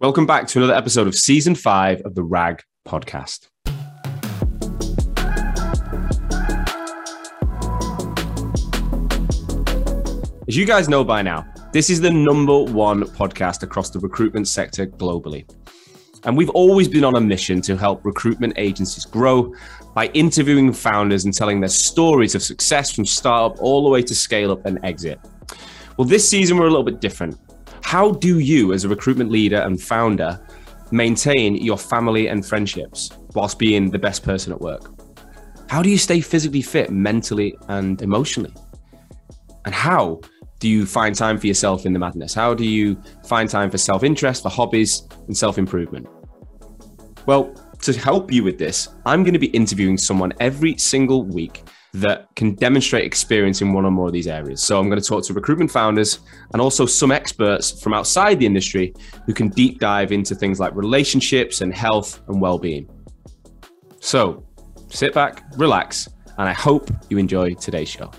Welcome back to another episode of season five of the RAG podcast. As you guys know by now, this is the number one podcast across the recruitment sector globally. And we've always been on a mission to help recruitment agencies grow by interviewing founders and telling their stories of success from startup all the way to scale up and exit. Well, this season we're a little bit different. How do you, as a recruitment leader and founder, maintain your family and friendships whilst being the best person at work? How do you stay physically fit mentally and emotionally? And how do you find time for yourself in the madness? How do you find time for self interest, for hobbies, and self improvement? Well, to help you with this, I'm going to be interviewing someone every single week that can demonstrate experience in one or more of these areas. So I'm going to talk to recruitment founders and also some experts from outside the industry who can deep dive into things like relationships and health and well-being. So sit back, relax, and I hope you enjoy today's show.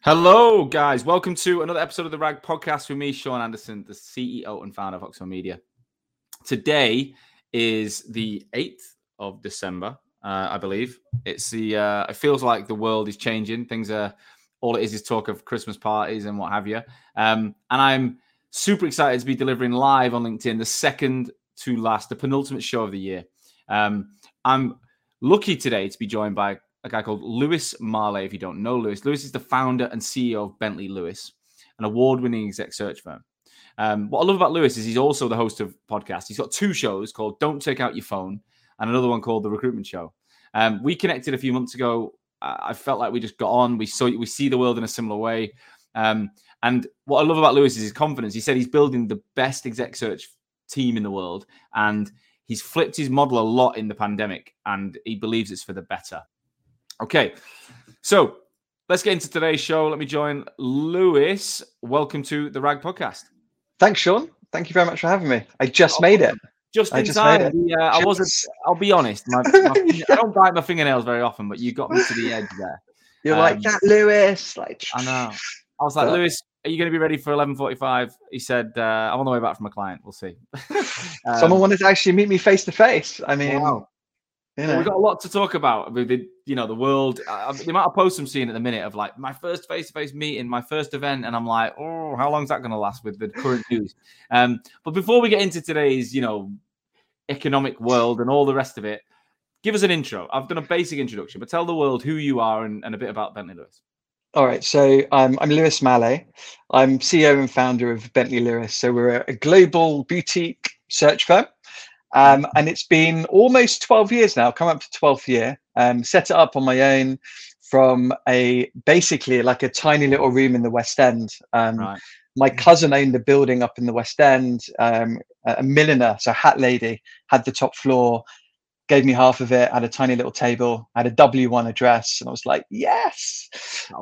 Hello, guys. Welcome to another episode of the RAG podcast with me, Sean Anderson, the CEO and founder of Hoxo Media. Today, is the 8th of December, uh, I believe. It's the, uh, it feels like the world is changing. Things are, all it is is talk of Christmas parties and what have you. Um, and I'm super excited to be delivering live on LinkedIn the second to last, the penultimate show of the year. Um, I'm lucky today to be joined by a guy called Lewis Maleh. If you don't know Lewis, Lewis is the founder and CEO of Bentley Lewis, an award winning exec search firm. Um, what I love about Lewis is he's also the host of podcasts. He's got two shows called Don't Take Out Your Phone and another one called The Recruitment Show. Um, we connected a few months ago. I felt like we just got on. We saw we see the world in a similar way. Um, and what I love about Lewis is his confidence. He said he's building the best exec search team in the world, and he's flipped his model a lot in the pandemic, and he believes it's for the better. Okay, so let's get into today's show. Let me join Lewis. Welcome to the Rag Podcast. Thanks, Sean. Thank you very much for having me. I just oh, made it. Just in I just time. Uh, I wasn't. I'll be honest. My, my, I don't bite my fingernails very often, but you got me to the edge there. You're um, like that, Lewis. Like I know. I was like, Lewis, are you going to be ready for 11:45? He said, uh, "I'm on the way back from a client. We'll see." um, Someone wanted to actually meet me face to face. I mean, wow. Know. We've got a lot to talk about with the, you know, the world. Uh, the amount of posts I'm seeing at the minute of like my first face-to-face meeting, my first event, and I'm like, oh, how long is that going to last with the current news? Um, but before we get into today's, you know, economic world and all the rest of it, give us an intro. I've done a basic introduction, but tell the world who you are and, and a bit about Bentley Lewis. All right, so um, I'm Lewis Maleh. I'm CEO and founder of Bentley Lewis. So we're a global boutique search firm. Um, and it's been almost 12 years now, come up to 12th year. Um, set it up on my own from a basically like a tiny little room in the West End. Um, right. My cousin owned a building up in the West End. Um, a milliner, so hat lady, had the top floor, gave me half of it, had a tiny little table, had a W1 address, and I was like, yes.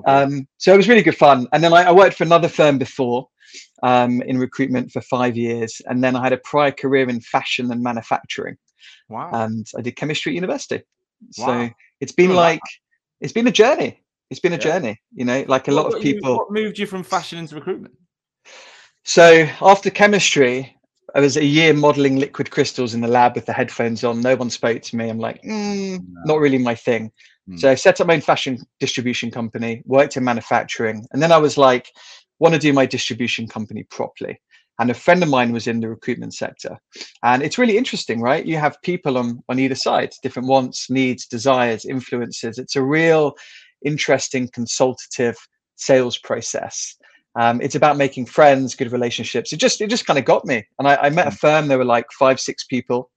Um, so it was really good fun. And then I, I worked for another firm before um, in recruitment for five years, and then I had a prior career in fashion and manufacturing. Wow! And I did chemistry at university. Wow. So it's been like it's been a journey. It's been a yeah. journey. You know, like a what, lot of people. You, what moved you from fashion into recruitment? So after chemistry, I was a year modeling liquid crystals in the lab with the headphones on. No one spoke to me. I'm like, mm, no. not really my thing. Mm. So I set up my own fashion distribution company, worked in manufacturing, and then I was like, want to do my distribution company properly. And a friend of mine was in the recruitment sector. And it's really interesting, right? You have people on, on either side, different wants, needs, desires, influences. It's a real interesting consultative sales process. Um, it's about making friends, good relationships. It just it just kind of got me. And I, I met a mm. firm. There were like five, six people,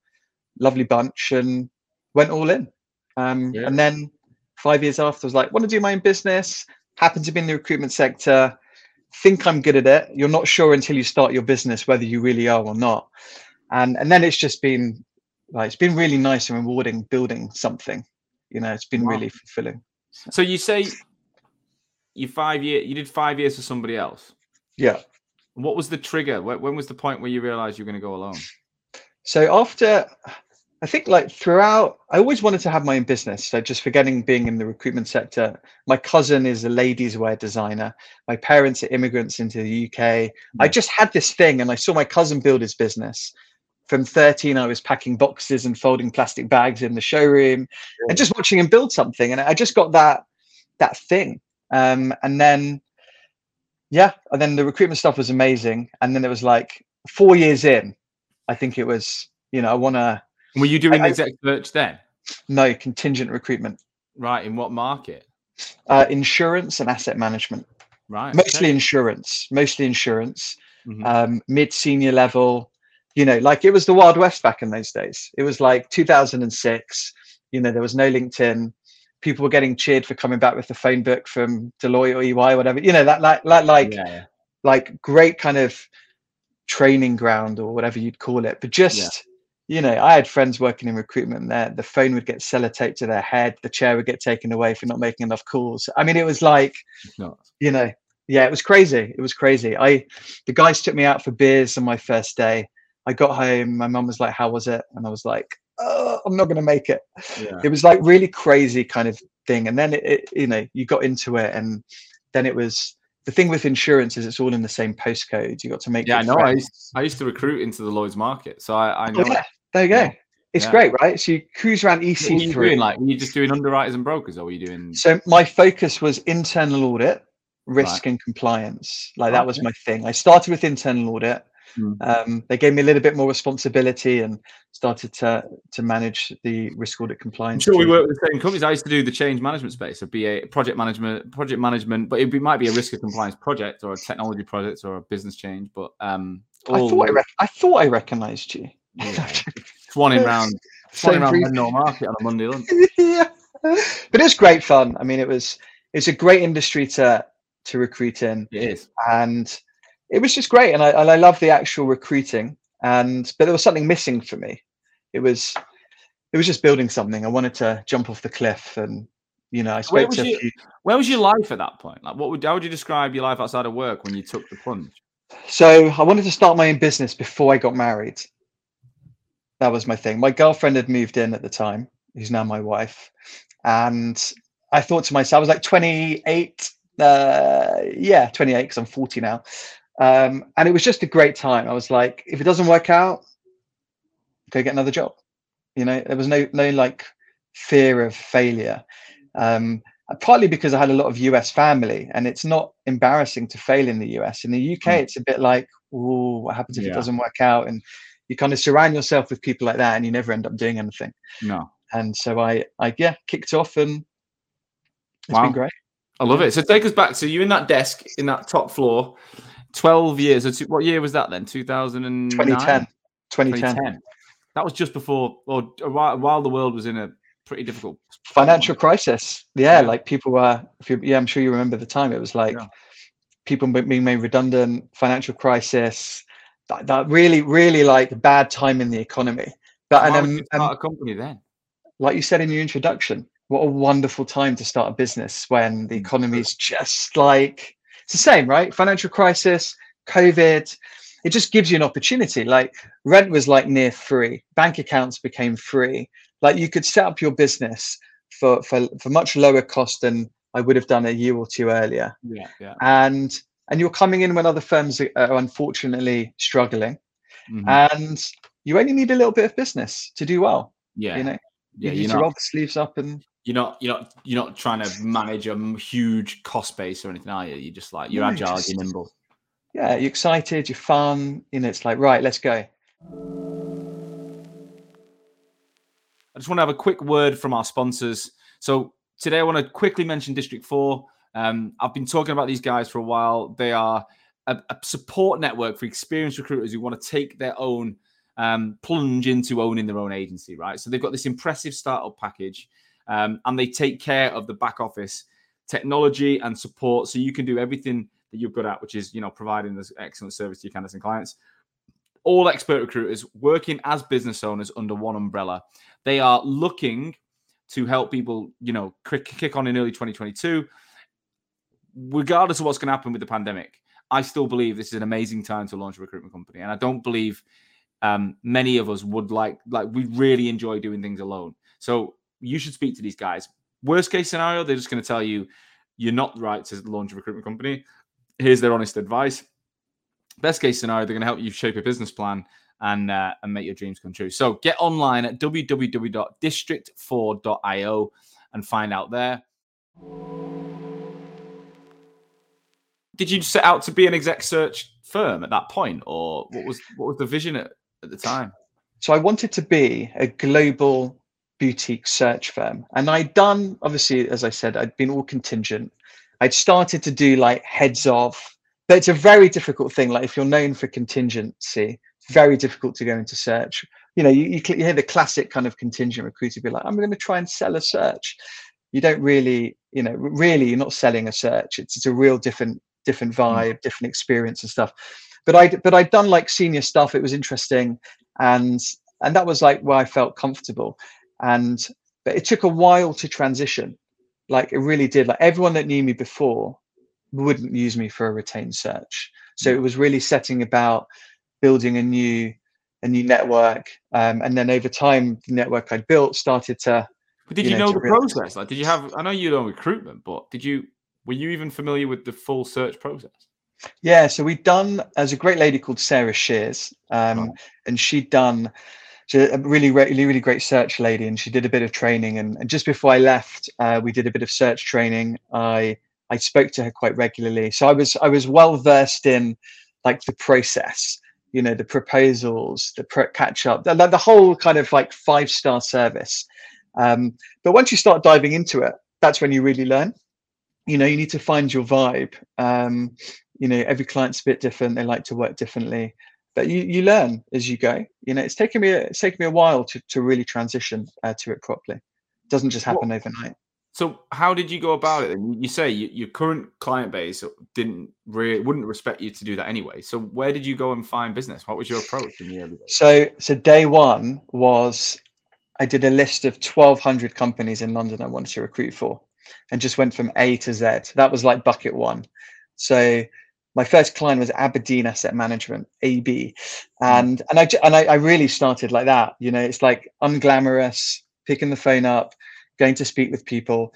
lovely bunch, and went all in. Um, yeah. And then five years after, I was like, want to do my own business. Happened to be in the recruitment sector think I'm good at it. You're not sure until you start your business whether you really are or not. And and then it's just been like it's been really nice and rewarding building something. You know, it's been wow. really fulfilling. So you say you five year you did five years for somebody else. Yeah. What was the trigger? When was the point where you realized you were going to go alone? So after I think like throughout, I always wanted to have my own business. So just forgetting being in the recruitment sector, my cousin is a ladies' wear designer. My parents are immigrants into the UK. I just had this thing, and I saw my cousin build his business. From 13, I was packing boxes and folding plastic bags in the showroom, yeah. and just watching him build something. And I just got that that thing. Um, and then, yeah, and then the recruitment stuff was amazing. And then it was like four years in, I think it was. You know, I want to were you doing I, exec search then? No, contingent recruitment. Right. In what market? Uh, insurance and asset management. Right. Mostly okay. insurance. Mostly insurance. Mm-hmm. Um, mid senior level. You know, like it was the Wild West back in those days. It was like 2006. You know, there was no LinkedIn. People were getting cheered for coming back with the phone book from Deloitte or EY, or whatever. You know, that like like like yeah, yeah. like great kind of training ground or whatever you'd call it. But just you know, I had friends working in recruitment there. The phone would get sellotaped to their head. The chair would get taken away for not making enough calls. I mean, it was like, you know, yeah, it was crazy. It was crazy. I, the guys took me out for beers on my first day. I got home. My mum was like, "How was it?" And I was like, "Oh, I'm not going to make it." Yeah. It was like really crazy kind of thing. And then it, it, you know, you got into it, and then it was the thing with insurance is it's all in the same postcode. You got to make. Yeah, I know. I used, I used, to recruit into the Lloyd's market, so I, I oh, know. Oh, yeah. There you go. Yeah. It's yeah. great, right? So you cruise around EC3. What were you doing? Like, were you just doing underwriters and brokers, or were you doing? So my focus was internal audit, risk, right. and compliance. Like that was my thing. I started with internal audit. Mm. Um, they gave me a little bit more responsibility and started to to manage the risk audit compliance. I'm sure, we work with the same companies. I used to do the change management space, so BA project management, project management, but it might be a risk of compliance project or a technology project or a business change. But um. I thought I, rec- I thought I recognised you. Yeah. Swanning round, swanning around Leadenhall Market on a Monday lunch. yeah, but it's great fun. I mean, it was it's a great industry to to recruit in. It is, and it was just great. And I and I love the actual recruiting. And but there was something missing for me. It was it was just building something. I wanted to jump off the cliff and you know, I spoke where was, to few... where was your life at that point? Like, what would how would you describe your life outside of work when you took the plunge? So I wanted to start my own business before I got married, that was my thing. My girlfriend had moved in at the time, who's now my wife, and I thought to myself, I was like 28, uh, yeah, 28 because I'm 40 now, um, and it was just a great time. I was like, if it doesn't work out, go get another job. You know, there was no no like fear of failure. Um, partly because I had a lot of US family, and it's not embarrassing to fail in the US. In the UK, mm. it's a bit like, oh, what happens if yeah. it doesn't work out? And you kind of surround yourself with people like that and you never end up doing anything. No. And so I, I yeah, kicked off and it's wow. been great. I love it. So take us back. So you in that desk in that top floor, 12 years. What year was that then? 2010. 2010. 2010. That was just before, or while, while the world was in a pretty difficult financial crisis. Yeah, yeah, like people were. If you, yeah, I'm sure you remember the time. It was like yeah. people being made redundant, financial crisis, that, that really, really like bad time in the economy. But Why and, um, start a company then? Like you said in your introduction, what a wonderful time to start a business when the mm. economy is just like it's the same, right? Financial crisis, COVID. It just gives you an opportunity. Like rent was like near free, bank accounts became free. Like you could set up your business for for for much lower cost than I would have done a year or two earlier. Yeah, yeah. And and you're coming in when other firms are unfortunately struggling. Mm-hmm. and you only need a little bit of business to do well yeah. you know? Yeah, you need to roll the sleeves up and you're not you're not you're not trying to manage a huge cost base or anything are you? You're just like you're no, agile just, you're nimble. Yeah you're excited you're fun you know it's like right let's go. I just want to have a quick word from our sponsors. So today i want to quickly mention district 4 um, I've been talking about these guys for a while. They are a, a support network for experienced recruiters who want to take their own um, plunge into owning their own agency, right? So they've got this impressive startup package um, and they take care of the back office technology and support so you can do everything that you're good at, which is, you know, providing this excellent service to your candidates and clients. All expert recruiters working as business owners under one umbrella. They are looking to help people, you know, kick on in early 2022 regardless of what's going to happen with the pandemic, I still believe this is an amazing time to launch a recruitment company. And I don't believe um, many of us would like like we really enjoy doing things alone. So you should speak to these guys. Worst case scenario, they're just going to tell you you're not right to launch a recruitment company. Here's their honest advice. Best case scenario, they're going to help you shape a business plan and uh, and make your dreams come true. So get online at www.district4.io and find out there. Did you set out to be an exec search firm at that point, or what was what was the vision at, at the time? So I wanted to be a global boutique search firm. And I'd done, obviously, as I said, I'd been all contingent. I'd started to do like heads of, but it's a very difficult thing. Like if you're known for contingency, very difficult to go into search. You know, you, you, you hear the classic kind of contingent recruiter be like, I'm going to try and sell a search. You don't really, you know, really, you're not selling a search. It's, it's a real different, different hmm. vibe, different experience and stuff. But I, but I'd done like senior stuff. It was interesting, and and that was like where I felt comfortable and but it took a while to transition like it really did like everyone that knew me before wouldn't use me for a retained search so it was really setting about building a new a new network um, and then over time the network i built started to but did you, you know, know the realize. process like did you have i know you know recruitment but did you were you even familiar with the full search process yeah so we'd done as a great lady called sarah shears um, right. and she'd done she's a really, really, really great search lady, and she did a bit of training. And, and just before I left, uh, we did a bit of search training. I I spoke to her quite regularly, so I was I was well versed in like the process, you know, the proposals, the pro- catch up, the, the whole kind of like five star service. Um, but once you start diving into it, that's when you really learn. You know, you need to find your vibe. Um, you know, every client's a bit different; they like to work differently but you, you learn as you go. You know, it's taken me a, it's taken me a while to to really transition uh, to it properly. It doesn't just happen overnight. So how did you go about it? You say you, your current client base didn't really wouldn't respect you to do that anyway. So where did you go and find business? What was your approach in the early days? So so day one was I did a list of twelve hundred companies in London I wanted to recruit for, and just went from A to Z. That was like bucket one. So my first client was Aberdeen Asset Management, AB, and and I and I, I really started like that. You know, it's like unglamorous, picking the phone up, going to speak with people,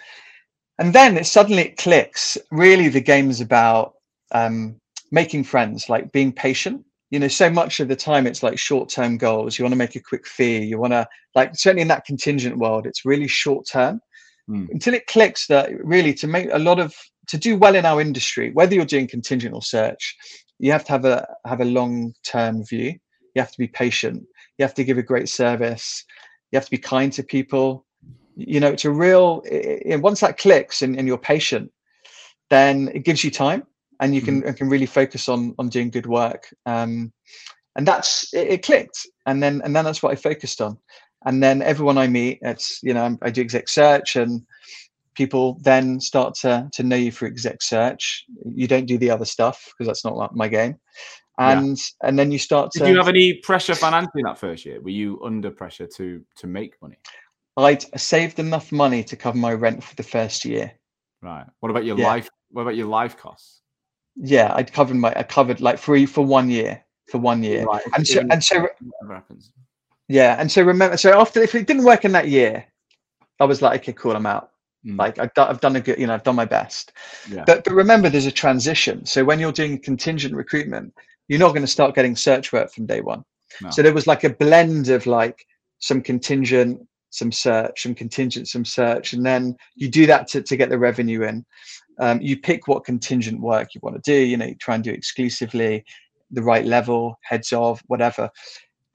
and then it suddenly it clicks. Really, the game is about um, making friends, like being patient. You know, so much of the time it's like short-term goals. You want to make a quick fee. You want to like certainly in that contingent world, it's really short-term. Mm. Until it clicks that really to make a lot of to do well in our industry, whether you're doing contingent or search, you have to have a have a long term view. You have to be patient. You have to give a great service. You have to be kind to people. You know, it's a real. It, once that clicks and, and you're patient, then it gives you time, and you can mm. can really focus on on doing good work. Um, and that's it, it clicked, and then and then that's what I focused on. And then everyone I meet, it's you know I do exec search and people then start to to know you for exec search. You don't do the other stuff because that's not like my game. And yeah. and then you start to. Did you have any pressure financially that first year? Were you under pressure to to make money? I'd saved enough money to cover my rent for the first year. Right. What about your yeah. life? What about your life costs? Yeah, I'd covered my I covered like free for one year for one year. Right. And so and so happens. Yeah, and so remember, so after if it didn't work in that year, I was like, okay, cool, I'm out. Mm. Like I've done, I've done a good, you know, I've done my best. Yeah. But but remember, there's a transition. So when you're doing contingent recruitment, you're not going to start getting search work from day one. No. So there was like a blend of like some contingent, some search, some contingent, some search, and then you do that to to get the revenue in. Um, you pick what contingent work you want to do. You know, you try and do exclusively the right level, heads of, whatever.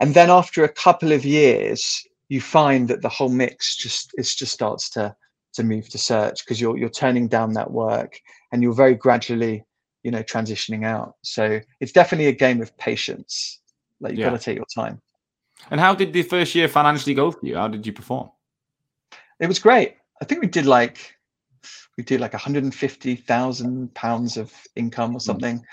And then after a couple of years, you find that the whole mix just it just starts to to move to search because you're you're turning down that work and you're very gradually you know transitioning out so it's definitely a game of patience like you've yeah. got to take your time and how did the first year financially go for you how did you perform it was great i think we did like we did like 150,000 pounds of income or hmm. something.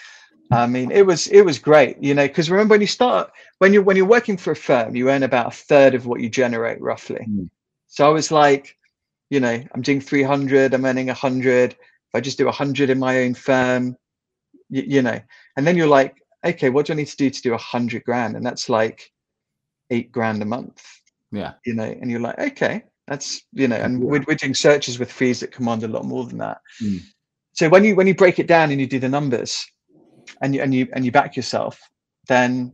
I mean, it was it was great, you know, because remember when you start when you're when you're working for a firm, you earn about a third of what you generate roughly. Mm. So I was like, you know, I'm doing 300, I'm earning 100. If I just do 100 in my own firm, you, you know, and then you're like, okay, what do I need to do to do 100 grand? And that's like, eight grand a month. Yeah. You know, and you're like, okay, that's you know, and yeah. we're, we're doing searches with fees that command a lot more than that. Mm. So when you when you break it down and you do the numbers, and you and you and you back yourself, then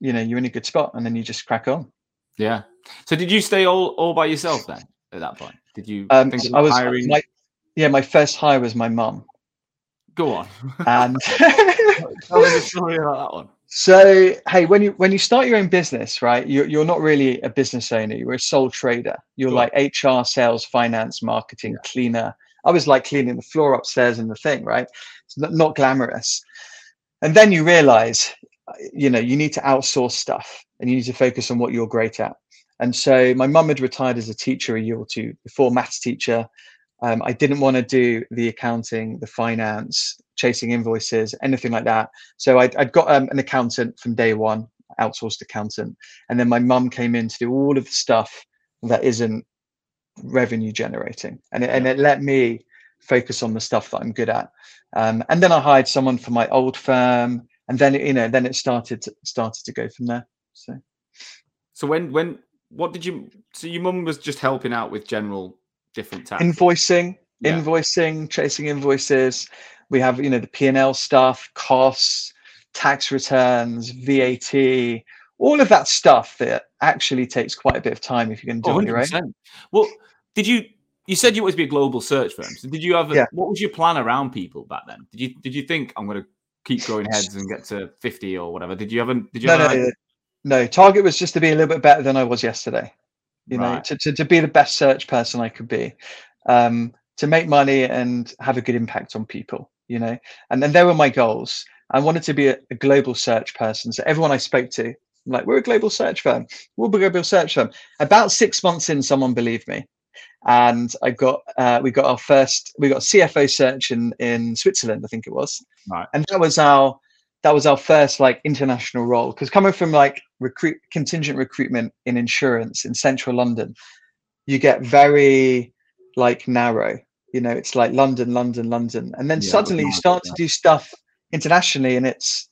you know you're in a good spot, and then you just crack on. Yeah. So did you stay all all by yourself then at that point? Did you? Um, I was hiring? My, yeah, my first hire was my mum. Go on. And tell story about that one. So hey, when you when you start your own business, right? You're you're not really a business owner. You're a sole trader. You're like HR, sales, finance, marketing, yeah. cleaner. I was like cleaning the floor upstairs in the thing, right? It's not, not glamorous. And then you realize, you know, you need to outsource stuff and you need to focus on what you're great at. And so my mum had retired as a teacher a year or two before, maths teacher. Um, I didn't want to do the accounting, the finance, chasing invoices, anything like that. So I'd, I'd got um, an accountant from day one, outsourced accountant, and then my mum came in to do all of the stuff that isn't revenue generating, and it, and it let me focus on the stuff that I'm good at. Um, and then I hired someone for my old firm, and then you know, then it started started to go from there. So, so when when what did you? So your mum was just helping out with general different tasks. Invoicing, yeah. invoicing, chasing invoices. We have, you know, the P&L stuff, costs, tax returns, VAT, all of that stuff that actually takes quite a bit of time if you're going to do oh, it right. Well, did you you said you wanted to be a global search firm. So did you have a, yeah. what was your plan around people back then? Did you did you think I'm going to keep growing heads and get to 50 or whatever? Did you have a did you no, no, no, target was just to be a little bit better than I was yesterday you right. know to, to, to, be the best search person i could be um, to make money and have a good impact on people you know and then there were my goals i wanted to be a, a global search person so everyone i spoke to I'm like we're a global search firm we're a global search firm about six months in someone believed me and i got uh, we got our first we got cfo search in in switzerland i think it was. Right. and that was our that was our first like international role. Because coming from like recruit contingent recruitment in insurance in central london you get very like narrow. You know it's like london london london. And then yeah, suddenly you start to do stuff internationally and it's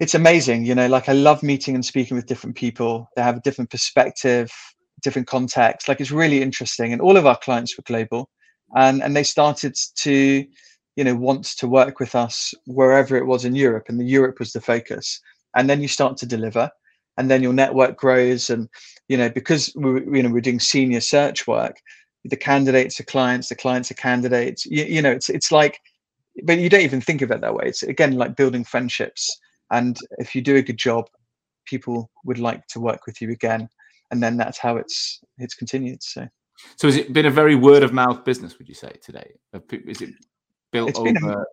it's amazing you know? Like i love meeting and speaking with different people. They have a different perspective different contexts. like it's really interesting and all of our clients were global and and they started to you know wants to work with us wherever it was in Europe, and the Europe was the focus. And then you start to deliver, and then your network grows, and you know because we you know we're doing senior search work, the candidates are clients, the clients are candidates. You, you know it's it's like, but you don't even think of it that way. It's again like building friendships, and if you do a good job, people would like to work with you again, and then that's how it's it's continued. So. So has it been a very word of mouth business? Would you say today? Is it built it's over a,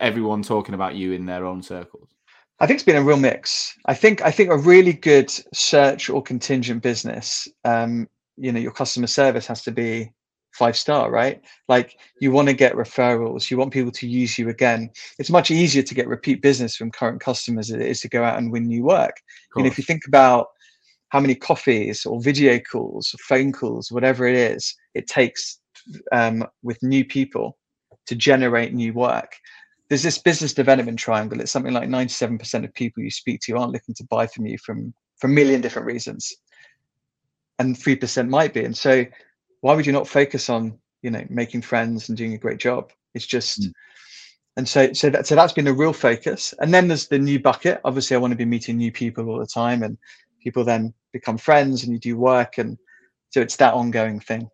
everyone talking about you in their own circles? I think it's been a real mix. I think I think a really good search or contingent business, um, you know, your customer service has to be five star, right? Like you want to get referrals, you want people to use you again. It's much easier to get repeat business from current customers than it is to go out and win new work. And if you think about how many coffees or video calls, or phone calls, whatever it is, it takes um, with new people to generate new work. There's this business development triangle. It's something like 97% of people you speak to aren't looking to buy from you from for a million different reasons, and three percent might be. And so, why would you not focus on you know making friends and doing a great job? It's just. Mm. And so, so that so that's been a real focus. And then there's the new bucket. Obviously, I want to be meeting new people all the time, and people then become friends, and you do work, and so it's that ongoing thing.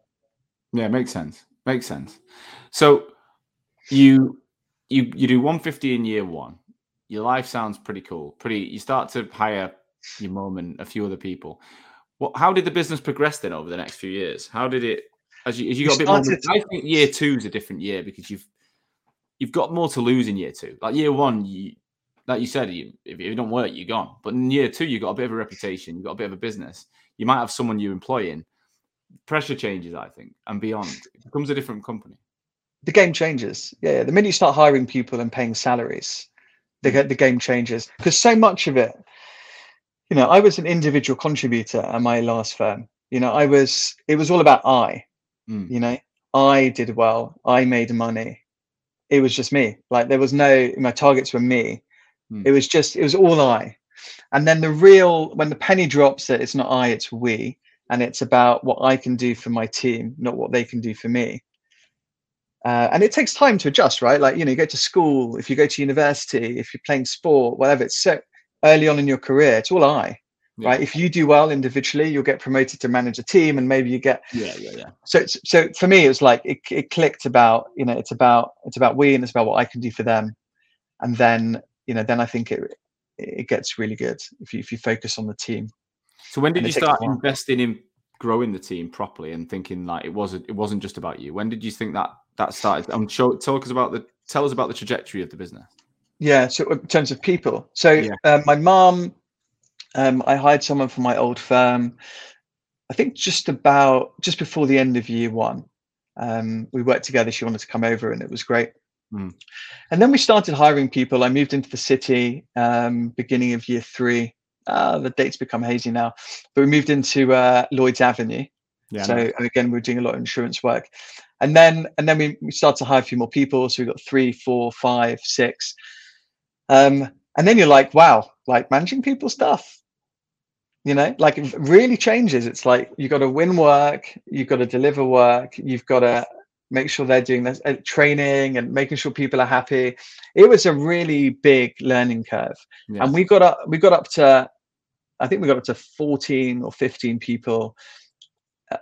Yeah, makes sense. Makes sense. So you you you do 150 in year one. Your life sounds pretty cool. Pretty. You start to hire your mum and a few other people. What? How did the business progress then over the next few years? How did it? As you, as you got a bit more. I think year two is a different year because you've you've got more to lose in year two. Like year one, you like you said, you, if it don't work, you're gone. But in year two, you've got a bit of a reputation, you've got a bit of a business. You might have someone you employ in. Pressure changes, I think, and beyond. It becomes a different company the game changes. Yeah, the minute you start hiring people and paying salaries, the mm. the game changes because so much of it. You know, I was an individual contributor at my last firm. You know, I was. It was all about I. Mm. You know, I did well. I made money. It was just me. Like there was no. My targets were me. Mm. It was just. It was all I. and then the real when the penny drops that it's not i it's we and it's about what i can do for my team not what they can do for me uh, and it takes time to adjust right like you know you go to school if you go to university if you're playing sport whatever it's so early on in your career it's all i yeah. right if you do well individually you'll get promoted to manage a team and maybe you get yeah yeah yeah so so for me it was like it, it clicked about you know it's about it's about we and it's about what i can do for them and then you know then i think it it gets really good if you if you focus on the team so when did you start investing in growing the team properly and thinking like it wasn't it wasn't just about you when did you think that that started i'm sure talk us about the tell us about the trajectory of the business yeah so in terms of people so yeah. um, my mom um, I hired someone from my old firm. I think just about just before the end of year one, um, we worked together. She wanted to come over, and it was great. Mm. And then we started hiring people. I moved into the city um, beginning of year three. Uh, the dates become hazy now, but we moved into uh, Lloyd's Avenue. Yeah, so nice. again, we are doing a lot of insurance work, and then and then we, we started to hire a few more people. So we got three, four, five, six, um, and then you're like, wow, like managing people stuff you know like it really changes it's like you've got to win work you've got to deliver work you've got to make sure they're doing this uh, training and making sure people are happy. It was a really big learning curve. Yes. and we got up we got up to i think we got up to 14 or 15 people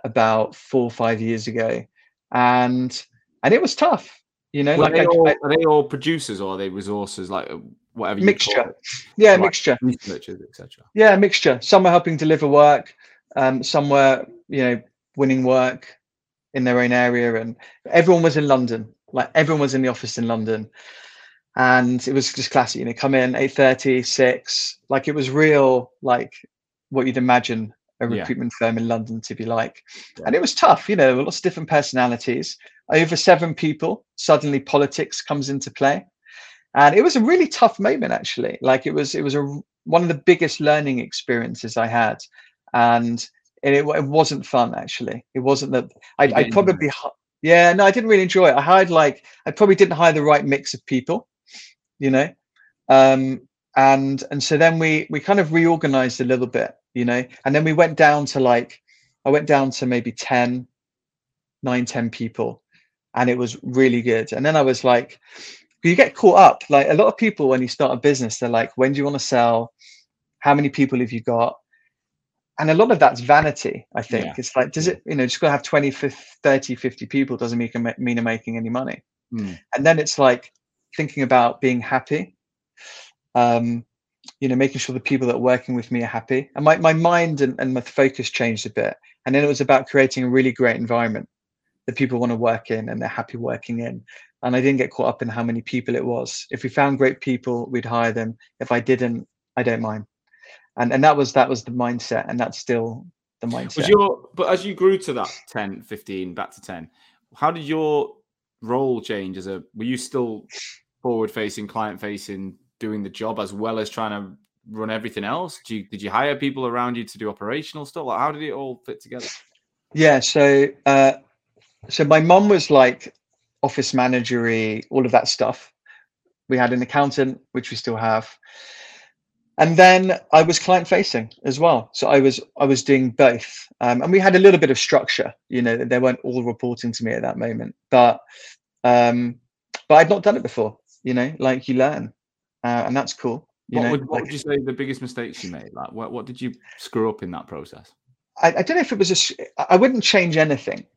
about four or five years ago. And and it was tough you know well, like are they, all, I, are they all producers or are they resources like whatever mixture. yeah like mixture. researchers etc yeah mixture. Some are helping deliver work um some were you know winning work in their own area and everyone was in london. Like everyone was in the office in london. And it was just classic you know come in 8 30 6 like it was real like what you'd imagine a recruitment yeah. firm in london to be like. Yeah. and it was tough you know lots of different personalities. Over seven people suddenly politics comes into play. And it was a really tough moment actually. Like it was it was a one of the biggest learning experiences i had. And it, it wasn't fun actually it wasn't that I, I probably yeah no i didn't really enjoy it i hired like i probably didn't hire the right mix of people you know um and and so then we we kind of reorganized a little bit you know and then we went down to like i went down to maybe 10 9 10 people and it was really good and then i was like you get caught up. Like a lot of people, when you start a business, they're like, when do you want to sell? How many people have you got? And a lot of that's vanity, I think. Yeah. It's like, does it, you know, just gotta have 20, 30, 50 people doesn't mean, mean you're making any money. Mm. And then it's like thinking about being happy. Um, you know, making sure the people that are working with me are happy. And my, my mind and, and my focus changed a bit. And then it was about creating a really great environment that people want to work in and they're happy working in and I didn't get caught up in how many people it was. If we found great people, we'd hire them. If I didn't, I don't mind. And and that was that was the mindset, and that's still the mindset. Was your but as you grew to that 10, 15, back to 10, how did your role change as a were you still forward facing, client facing, doing the job as well as trying to run everything else? Did you, did you hire people around you to do operational stuff? Like how did it all fit together? Yeah, so uh so my mom was like office managery, all of that stuff. We had an accountant, which we still have. And then I was client facing as well. So I was I was doing both. Um, and we had a little bit of structure, you know, they weren't all reporting to me at that moment. But um, but I'd not done it before, you know, like you learn. Uh, and that's cool. what, know, would, what like, would you say the biggest mistakes you made? Like what, what did you screw up in that process? I, I don't know if it was a I wouldn't change anything,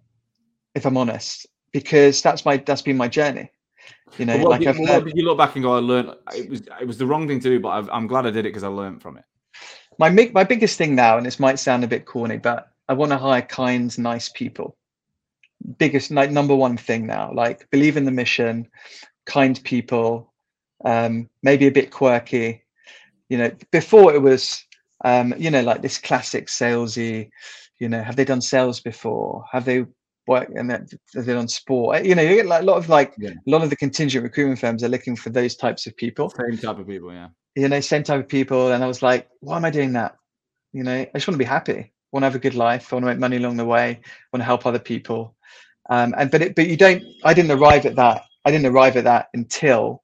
if I'm honest because that's my that's been my journey. You know, like did, you look back and go? I learned it was it was the wrong thing to do, but i am glad I did it because I learned from it. My my biggest thing now, and this might sound a bit corny, but I want to hire kind, nice people. Biggest like number one thing now, like believe in the mission, kind people, um, maybe a bit quirky. You know, before it was, um, you know, like this classic salesy. You know, have they done sales before? Have they work and that they're on sport. You know, you get like a lot of like yeah. a lot of the contingent recruitment firms are looking for those types of people. Same type of people, yeah. You know, same type of people. And I was like, why am I doing that? You know, I just want to be happy. I want to have a good life. I want to make money along the way. I want to help other people. Um, and but it, but you don't. I didn't arrive at that. I didn't arrive at that until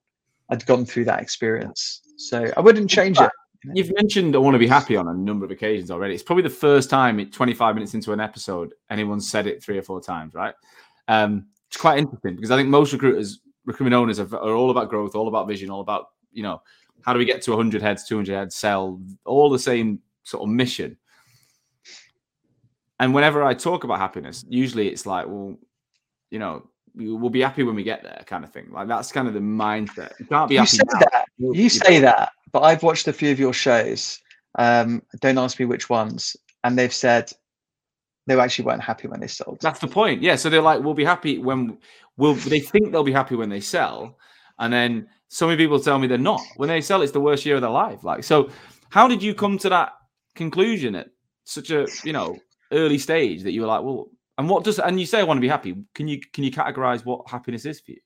I'd gone through that experience. So I wouldn't change it. You've mentioned I want to be happy on a number of occasions already. It's probably the first time, it 25 minutes into an episode, anyone said it three or four times, right? Um, it's quite interesting because I think most recruiters, recruitment owners, are, are all about growth, all about vision, all about you know how do we get to 100 heads, 200 heads, sell, all the same sort of mission. And whenever I talk about happiness, usually it's like, well, you know, we'll be happy when we get there, kind of thing. Like that's kind of the mindset. You can't be you happy. Say that. You, you say know. that, but I've watched a few of your shows. Um, don't ask me which ones, and they've said they actually weren't happy when they sold. That's the point. Yeah. So they're like, we'll be happy when will they think they'll be happy when they sell, and then so many people tell me they're not. When they sell, it's the worst year of their life. Like, so how did you come to that conclusion at such a you know early stage that you were like, well, and what does and you say I want to be happy? Can you can you categorize what happiness is for you?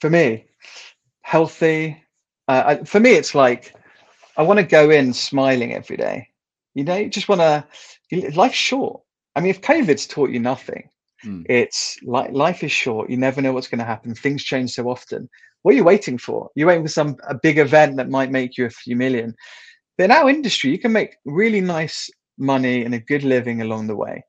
For me, healthy. Uh, I, for me, it's like I want to go in smiling every day. You know, you just want to. Life's short. I mean, if COVID's taught you nothing, mm. it's like life is short. You never know what's going to happen. Things change so often. What are you waiting for? You're waiting for some a big event that might make you a few million. But in our industry, you can make really nice money and a good living along the way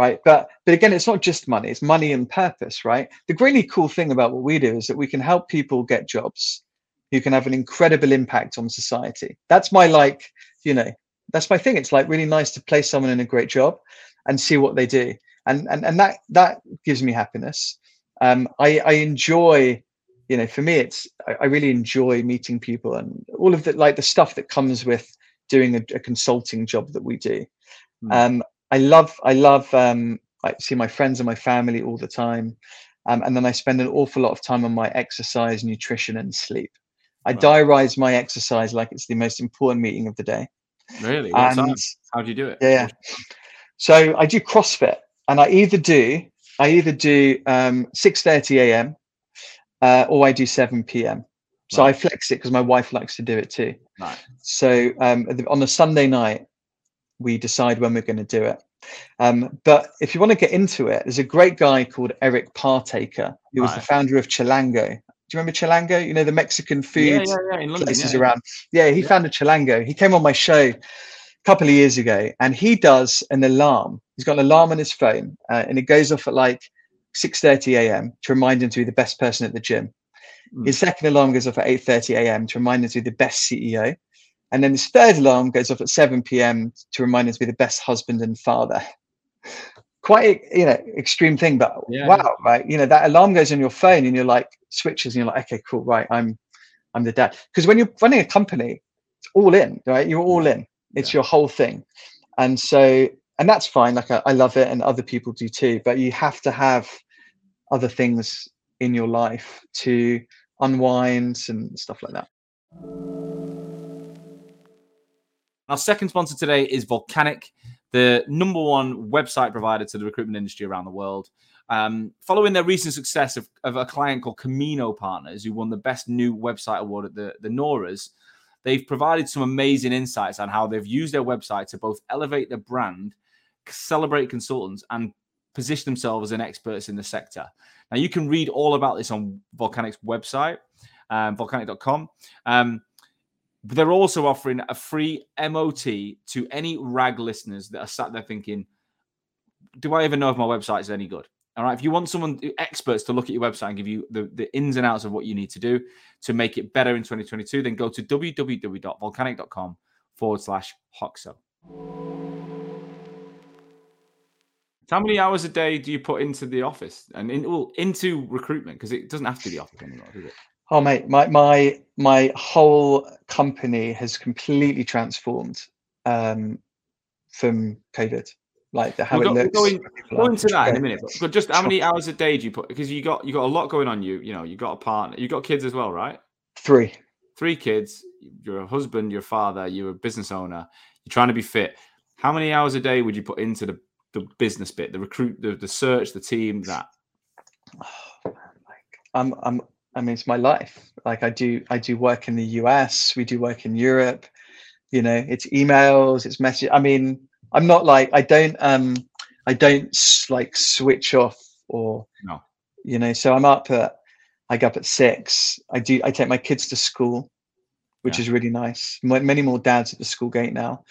right? But but again it's not just money it's money and purpose right? The really cool thing about what we do is that we can help people get jobs who can have an incredible impact on society. That's my like you know that's my thing. It's like really nice to place someone in a great job and see what they do. And and, and that that gives me happiness. Um i i enjoy you know for me it's i, I really enjoy meeting people and all of the like the stuff that comes with doing a, a consulting job that we do. Mm. Um, I love, I love, um, I see my friends and my family all the time. Um, and then I spend an awful lot of time on my exercise, nutrition, and sleep. I wow. diarize my exercise like it's the most important meeting of the day. Really? And, How do you do it? Yeah. So I do CrossFit, and I either do I either do um, 6:30 a.m. Uh, or I do 7 p.m. So right. I flex it because my wife likes to do it too. Right. So um, on a Sunday night, we decide when we're going to do it. Um, but if you want to get into it, there's a great guy called Eric Partaker, who right. was the founder of Chilango. Do you remember Chilango? You know, the Mexican food yeah, yeah, yeah, in London, places around. Yeah, he founded Chilango. He came on my show a couple of years ago and he does an alarm. He's got an alarm on his phone uh, and it goes off at like 6.30 a.m. to remind him to be the best person at the gym. Mm. His second alarm goes off at 8.30 a.m. to remind him to be the best CEO. And then his third alarm goes off at 7 p.m. to remind him to be the best husband and father. Quite, you know, extreme thing, but yeah. wow, right? You know, that alarm goes on your phone and you're like switches and you're like, okay, cool, right, I'm, I'm the dad. Because when you're running a company, it's all in, right? You're all in. It's yeah. your whole thing, and so, and that's fine. Like I, I love it, and other people do too. But you have to have other things in your life to unwind and stuff like that. Our second sponsor today is Volcanic, the number one website provider to the recruitment industry around the world. Um, following their recent success of, of, a client called Camino Partners, who won the best new website award at the, the NORAs, they've provided some amazing insights on how they've used their website to both elevate their brand, celebrate consultants, and position themselves as an experts in the sector. Now, you can read all about this on Volcanic's website, um, volcanic.com. Um, but they're also offering a free MOT to any RAG listeners that are sat there thinking, do I even know if my website is any good? All right. If you want someone, uh, experts to look at your website and give you the, the ins and outs of what you need to do to make it better in 2022, then go to www.volcanic.com forward slash Hoxo. How many hours a day do you put into the office and in, well, into recruitment? Because it doesn't have to be office anymore, does it? Oh mate, my my my whole company has completely transformed um, from COVID. Like the how we'll it go, looks. Go, into that in a minute. But, but just how many hours a day do you put? Because you got you got a lot going on. You you know you got a partner. You got kids as well, right? Three. Three kids. You're a husband. You're a father. You're a business owner. You're trying to be fit. How many hours a day would you put into the the business bit, the recruit, the, the search, the team, that? Oh, man, like I'm I'm I mean, it's my life. Like I do, I do work in the US. We do work in Europe. You know, it's emails, it's message. I mean, I'm not like I don't, um, I don't like switch off or, no. you know. So I'm up at, I get up at six. I do. I take my kids to school. which yeah. is really nice. Many more dads at the school gate now.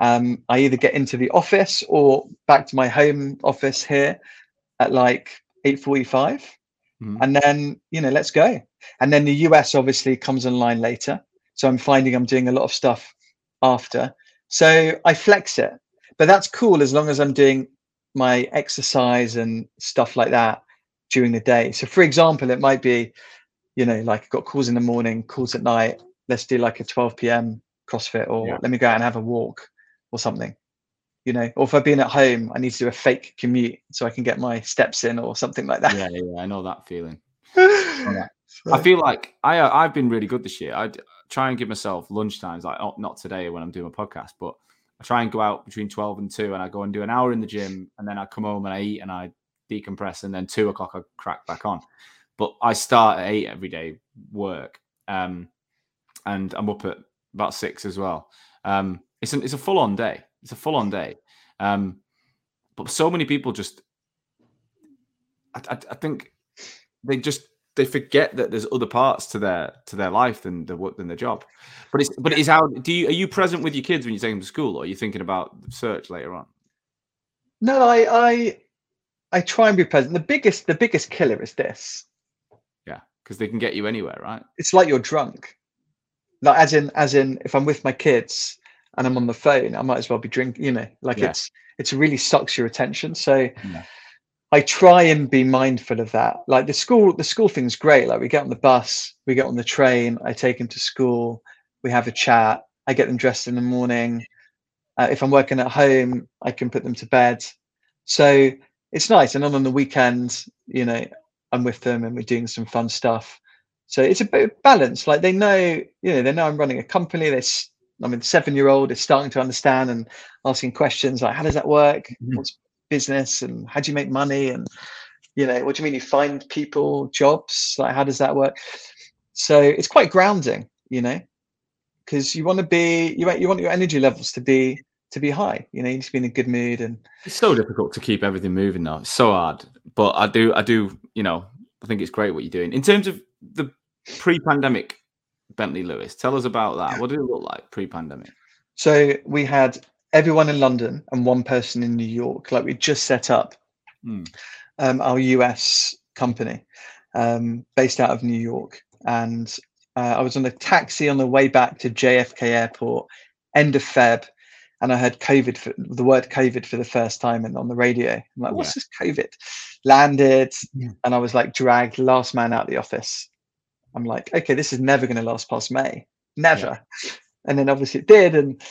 Um, I either get into the office or back to my home office here at like 8.45 mm. and then you know let's go. And then the us obviously comes online later. So i'm finding i'm doing a lot of stuff after. So i flex it. But that's cool as long as i'm doing my exercise and stuff like that during the day. So for example it might be you know like I've got calls in the morning calls at night. Let's do like a 12 p.m crossfit or yeah. let me go out and have a walk or something you know or if i've been at home i need to do a fake commute so i can get my steps in or something like that. Yeah yeah i know that feeling. I feel like i uh, i've been really good this year. I try and give myself lunch times like oh, not today when i'm doing a podcast but i try and go out between 12 and 2 and i go and do an hour in the gym and then i come home and i eat and i decompress and then 2 o'clock i crack back on. But i start at 8 every day work um and i'm up at about 6 as well. Um it's, an, it's a full-on day it's a full on day. Um, but so many people just, I, I, I, think they just they forget that there's other parts to their to their life than the work than their job. But it's but it's how do you are you present with your kids when you take them to school, or are you thinking about search later on? No, I I I try and be present. The biggest the biggest killer is this. Yeah, because they can get you anywhere, right? It's like you're drunk. Like as in as in if I'm with my kids, and I'm on the phone, I might as well be drinking, you know, like yeah. it's it's really sucks your attention. So yeah. I try and be mindful of that. Like the school, the school thing's great. Like we get on the bus, we get on the train, I take them to school, we have a chat, I get them dressed in the morning. Uh, if I'm working at home, I can put them to bed. So it's nice. And then on the weekends, you know, I'm with them and we're doing some fun stuff. So it's a bit of balance. Like they know, you know, they know I'm running a company. They I mean, seven year old is starting to understand and asking questions like, how does that work? Mm-hmm. What's business and how do you make money? And, you know, what do you mean you find people jobs? Like, how does that work? So it's quite grounding, you know, because you want to be, you want, you want your energy levels to be, to be high, you know, you need to be in a good mood. And it's so difficult to keep everything moving though. It's so hard, but I do, I do, you know, I think it's great what you're doing in terms of the pre-pandemic Bentley Lewis. Tell us about that. What did it look like pre-pandemic? So we had everyone in London and one person in New York. Like we just set up mm. um, our US company um, based out of New York, and uh, I was on a taxi on the way back to JFK Airport, end of Feb, and I heard COVID, for, the word COVID for the first time, and on the radio. I'm like, "What's yeah. this COVID?" Landed, mm. and I was like dragged last man out the office I'm like, okay, this is never going to last past May, never. Yeah. And then obviously it did, and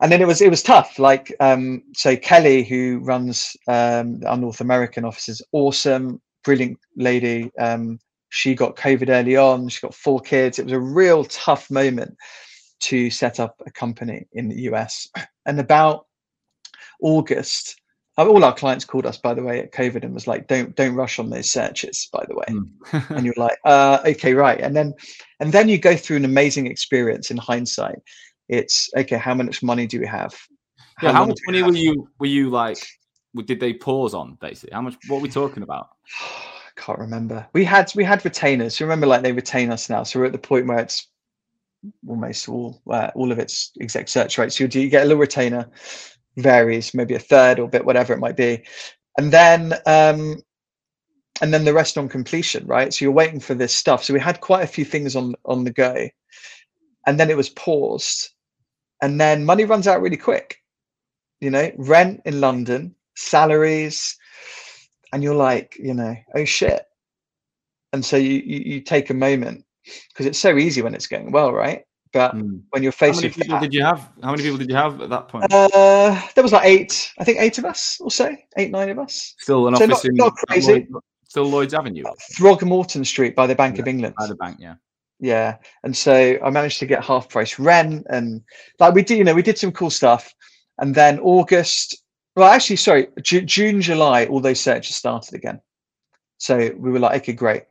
and then it was it was tough. Like, um, so Kelly, who runs um, our North American office, is awesome, brilliant lady. Um, she got COVID early on. She got four kids. It was a real tough moment to set up a company in the US. And about August, all our clients called us by the way at covid and was like don't don't rush on those searches by the way. Mm. and you're like uh, okay right. And then and then you go through an amazing experience in hindsight. It's okay how much money do we have? How, yeah, how much money were you were you like did they pause on basically? How much what are we talking about? I can't remember. We had we had retainers. Remember like they retain us now so we're at the point where it's almost all uh, all of it's exec search right so you, you get a little retainer varies, maybe a third or bit, whatever it might be. And then um, and then the rest on completion, right? So you're waiting for this stuff. So we had quite a few things on on the go, and then it was paused, and then money runs out really quick. You know, rent in London, salaries, and you're like, you know, oh shit. And so you you, you take a moment because it's so easy when it's going well, right? But mm. when you're facing, how many people that, did you have? How many people did you have at that point? Uh, there was like eight. I think eight of us, or so, eight, nine of us. Still an so office not, in not crazy. Lloyd, still Lloyd's Avenue. Uh, Throgmorton Street by the Bank yeah, of England. By the bank, yeah. Yeah, and so I managed to get half price rent, and like we did, you know, we did some cool stuff, and then August. Well, actually, sorry, J- June, July, all those searches started again. So we were like, okay, great,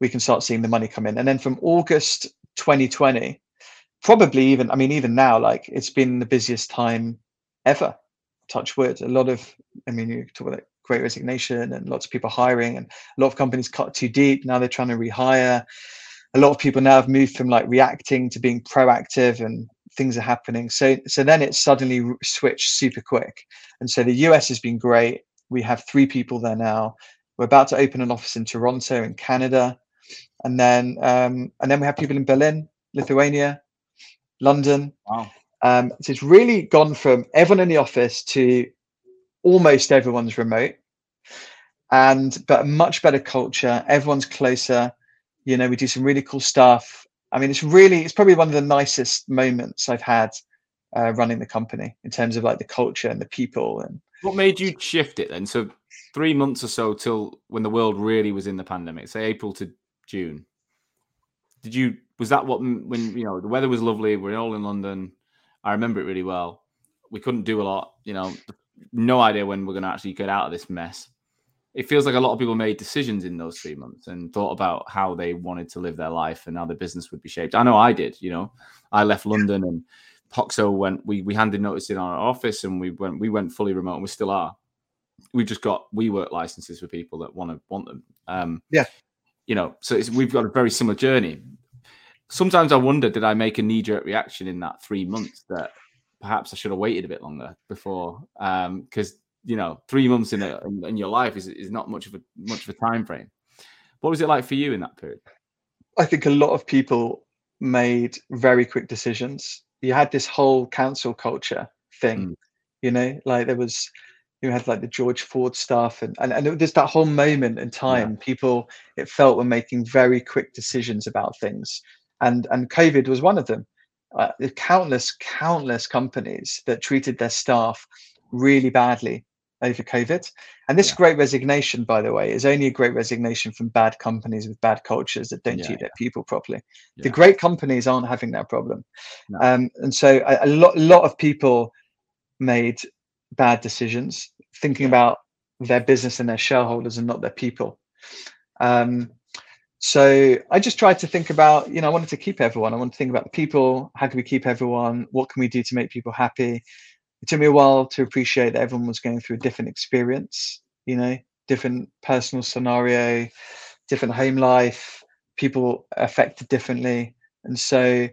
we can start seeing the money come in, and then from August 2020 probably even i mean even now like it's been the busiest time ever touch wood. A lot of i mean you talk about great resignation and lots of people hiring and a lot of companies cut too deep. Now they're trying to rehire. A lot of people now have moved from like reacting to being proactive and things are happening. So so then it suddenly switched super quick. And so the us has been great. We have three people there now. We're about to open an office in toronto in canada. And then um, and then we have people in berlin lithuania london. Wow. Um, so it's really gone from everyone in the office to almost everyone's remote. And but a much better culture. Everyone's closer. You know we do some really cool stuff. I mean it's really it's probably one of the nicest moments i've had uh, running the company in terms of like the culture and the people and what made you shift it then? So three months or so till when the world really was in the pandemic say april to june. Did you was that what when you know the weather was lovely we're all in london i remember it really well we couldn't do a lot you know no idea when we're going to actually get out of this mess it feels like a lot of people made decisions in those three months and thought about how they wanted to live their life and how their business would be shaped. I know I did. You know, I left London and Hoxo went. We we handed notice in our office and we went. We went fully remote. and We still are. We've just got WeWork licenses for people that want to want them. Um, yeah, you know, so we've got a very similar journey. Sometimes I wonder, did I make a knee jerk reaction in that three months that perhaps I should have waited a bit longer before? Because um, you know three months in, a, in your life is, is not much of a much of a time frame what was it like for you in that period i think a lot of people made very quick decisions you had this whole cancel culture thing mm. you know like there was you had like the george floyd stuff and and, and there's that whole moment in time yeah. people it felt were making very quick decisions about things and and covid was one of them uh, countless countless companies that treated their staff really badly over COVID. And this yeah. great resignation, by the way, is only a great resignation from bad companies with bad cultures that don't yeah, treat yeah. their people properly. The great companies aren't having that problem. No. Um, and so a, a, lot, a lot of people made bad decisions, thinking about their business and their shareholders and not their people. Um, so I just tried to think about, you know, I wanted to keep everyone. I wanted to think about the people. How can we keep everyone? What can we do to make people happy? it took me a while to appreciate that everyone was going through a different experience, you know, different personal scenario, different home life, people affected differently. And so,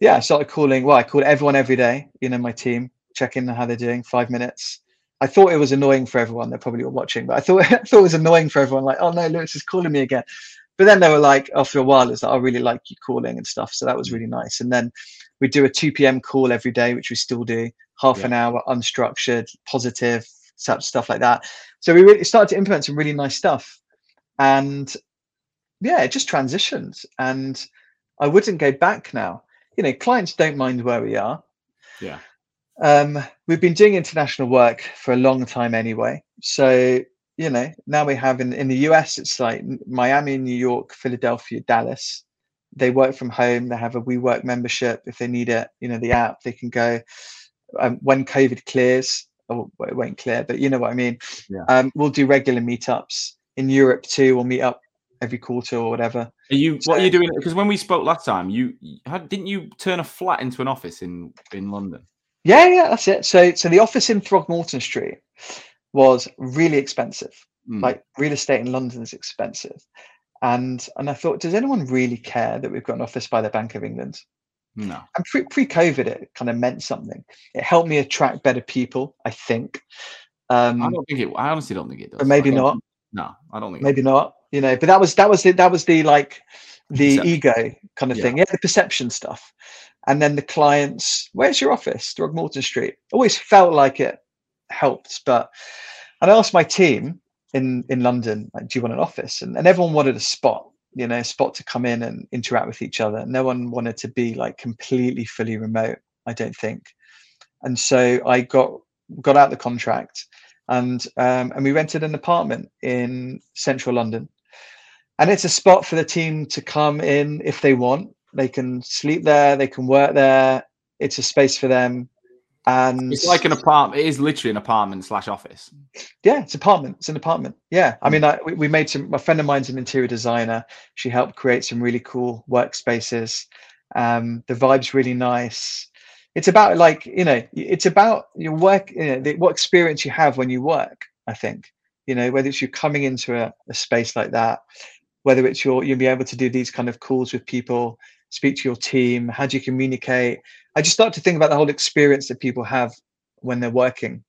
yeah, I started calling, well, I called everyone every day, you know, my team, checking how they're doing, five minutes. I thought it was annoying for everyone. They're probably all watching, but I thought, I thought it was annoying for everyone. Like, oh no, Lewis is calling me again. But then they were like, after a while, it's like, I really like you calling and stuff. So that was mm. really nice. And then we do a 2 p.m. call every day, which we still do half yeah. an hour, unstructured, positive, stuff like that. So we really started to implement some really nice stuff. And yeah, it just transitioned And I wouldn't go back now. You know, clients don't mind where we are. Yeah. Um, we've been doing international work for a long time anyway. So, you know, now we have in, in the US, it's like Miami, New York, Philadelphia, Dallas. They work from home. They have a WeWork membership. If they need it, you know, the app, they can go um, when COVID clears, or oh, it won't clear, but you know what I mean. Yeah. Um, we'll do regular meetups in Europe too. We'll meet up every quarter or whatever. Are you so, what are you doing? Because when we spoke last time, you had, didn't you turn a flat into an office in in London? Yeah, yeah, that's it. So so the office in Throgmorton Street was really expensive. Mm. Like real estate in London is expensive. And and I thought, does anyone really care that we've got an office by the Bank of England? No. And pre pre COVID, it kind of meant something. It helped me attract better people. I think. Um, I don't think it. I honestly don't think it does. But maybe not. No, I don't think. Maybe not. You know, but that was that was the that was the like the perception. ego kind of yeah. thing. Yeah, the perception stuff. And then the clients, where's your office? Throgmorton Street. Always felt like it helped, but and I asked my team in in London, like, do you want an office? And, and everyone wanted a spot you know a spot to come in and interact with each other. No one wanted to be like completely fully remote i don't think. And so i got got out the contract and um, and we rented an apartment in central london. And it's a spot for the team to come in if they want. They can sleep there they can work there. It's a space for them and it's like an apartment. It is literally an apartment slash office. Yeah, it's apartment. It's an apartment. Yeah, I mean, I, we, we made some. A friend of mine's an interior designer. She helped create some really cool workspaces. Um, the vibe's really nice. It's about like you know, it's about your work. You know, the, what experience you have when you work. I think you know whether it's you coming into a, a space like that, whether it's your you'll be able to do these kind of calls with people speak to your team how do you communicate i just start to think about the whole experience that people have when they're working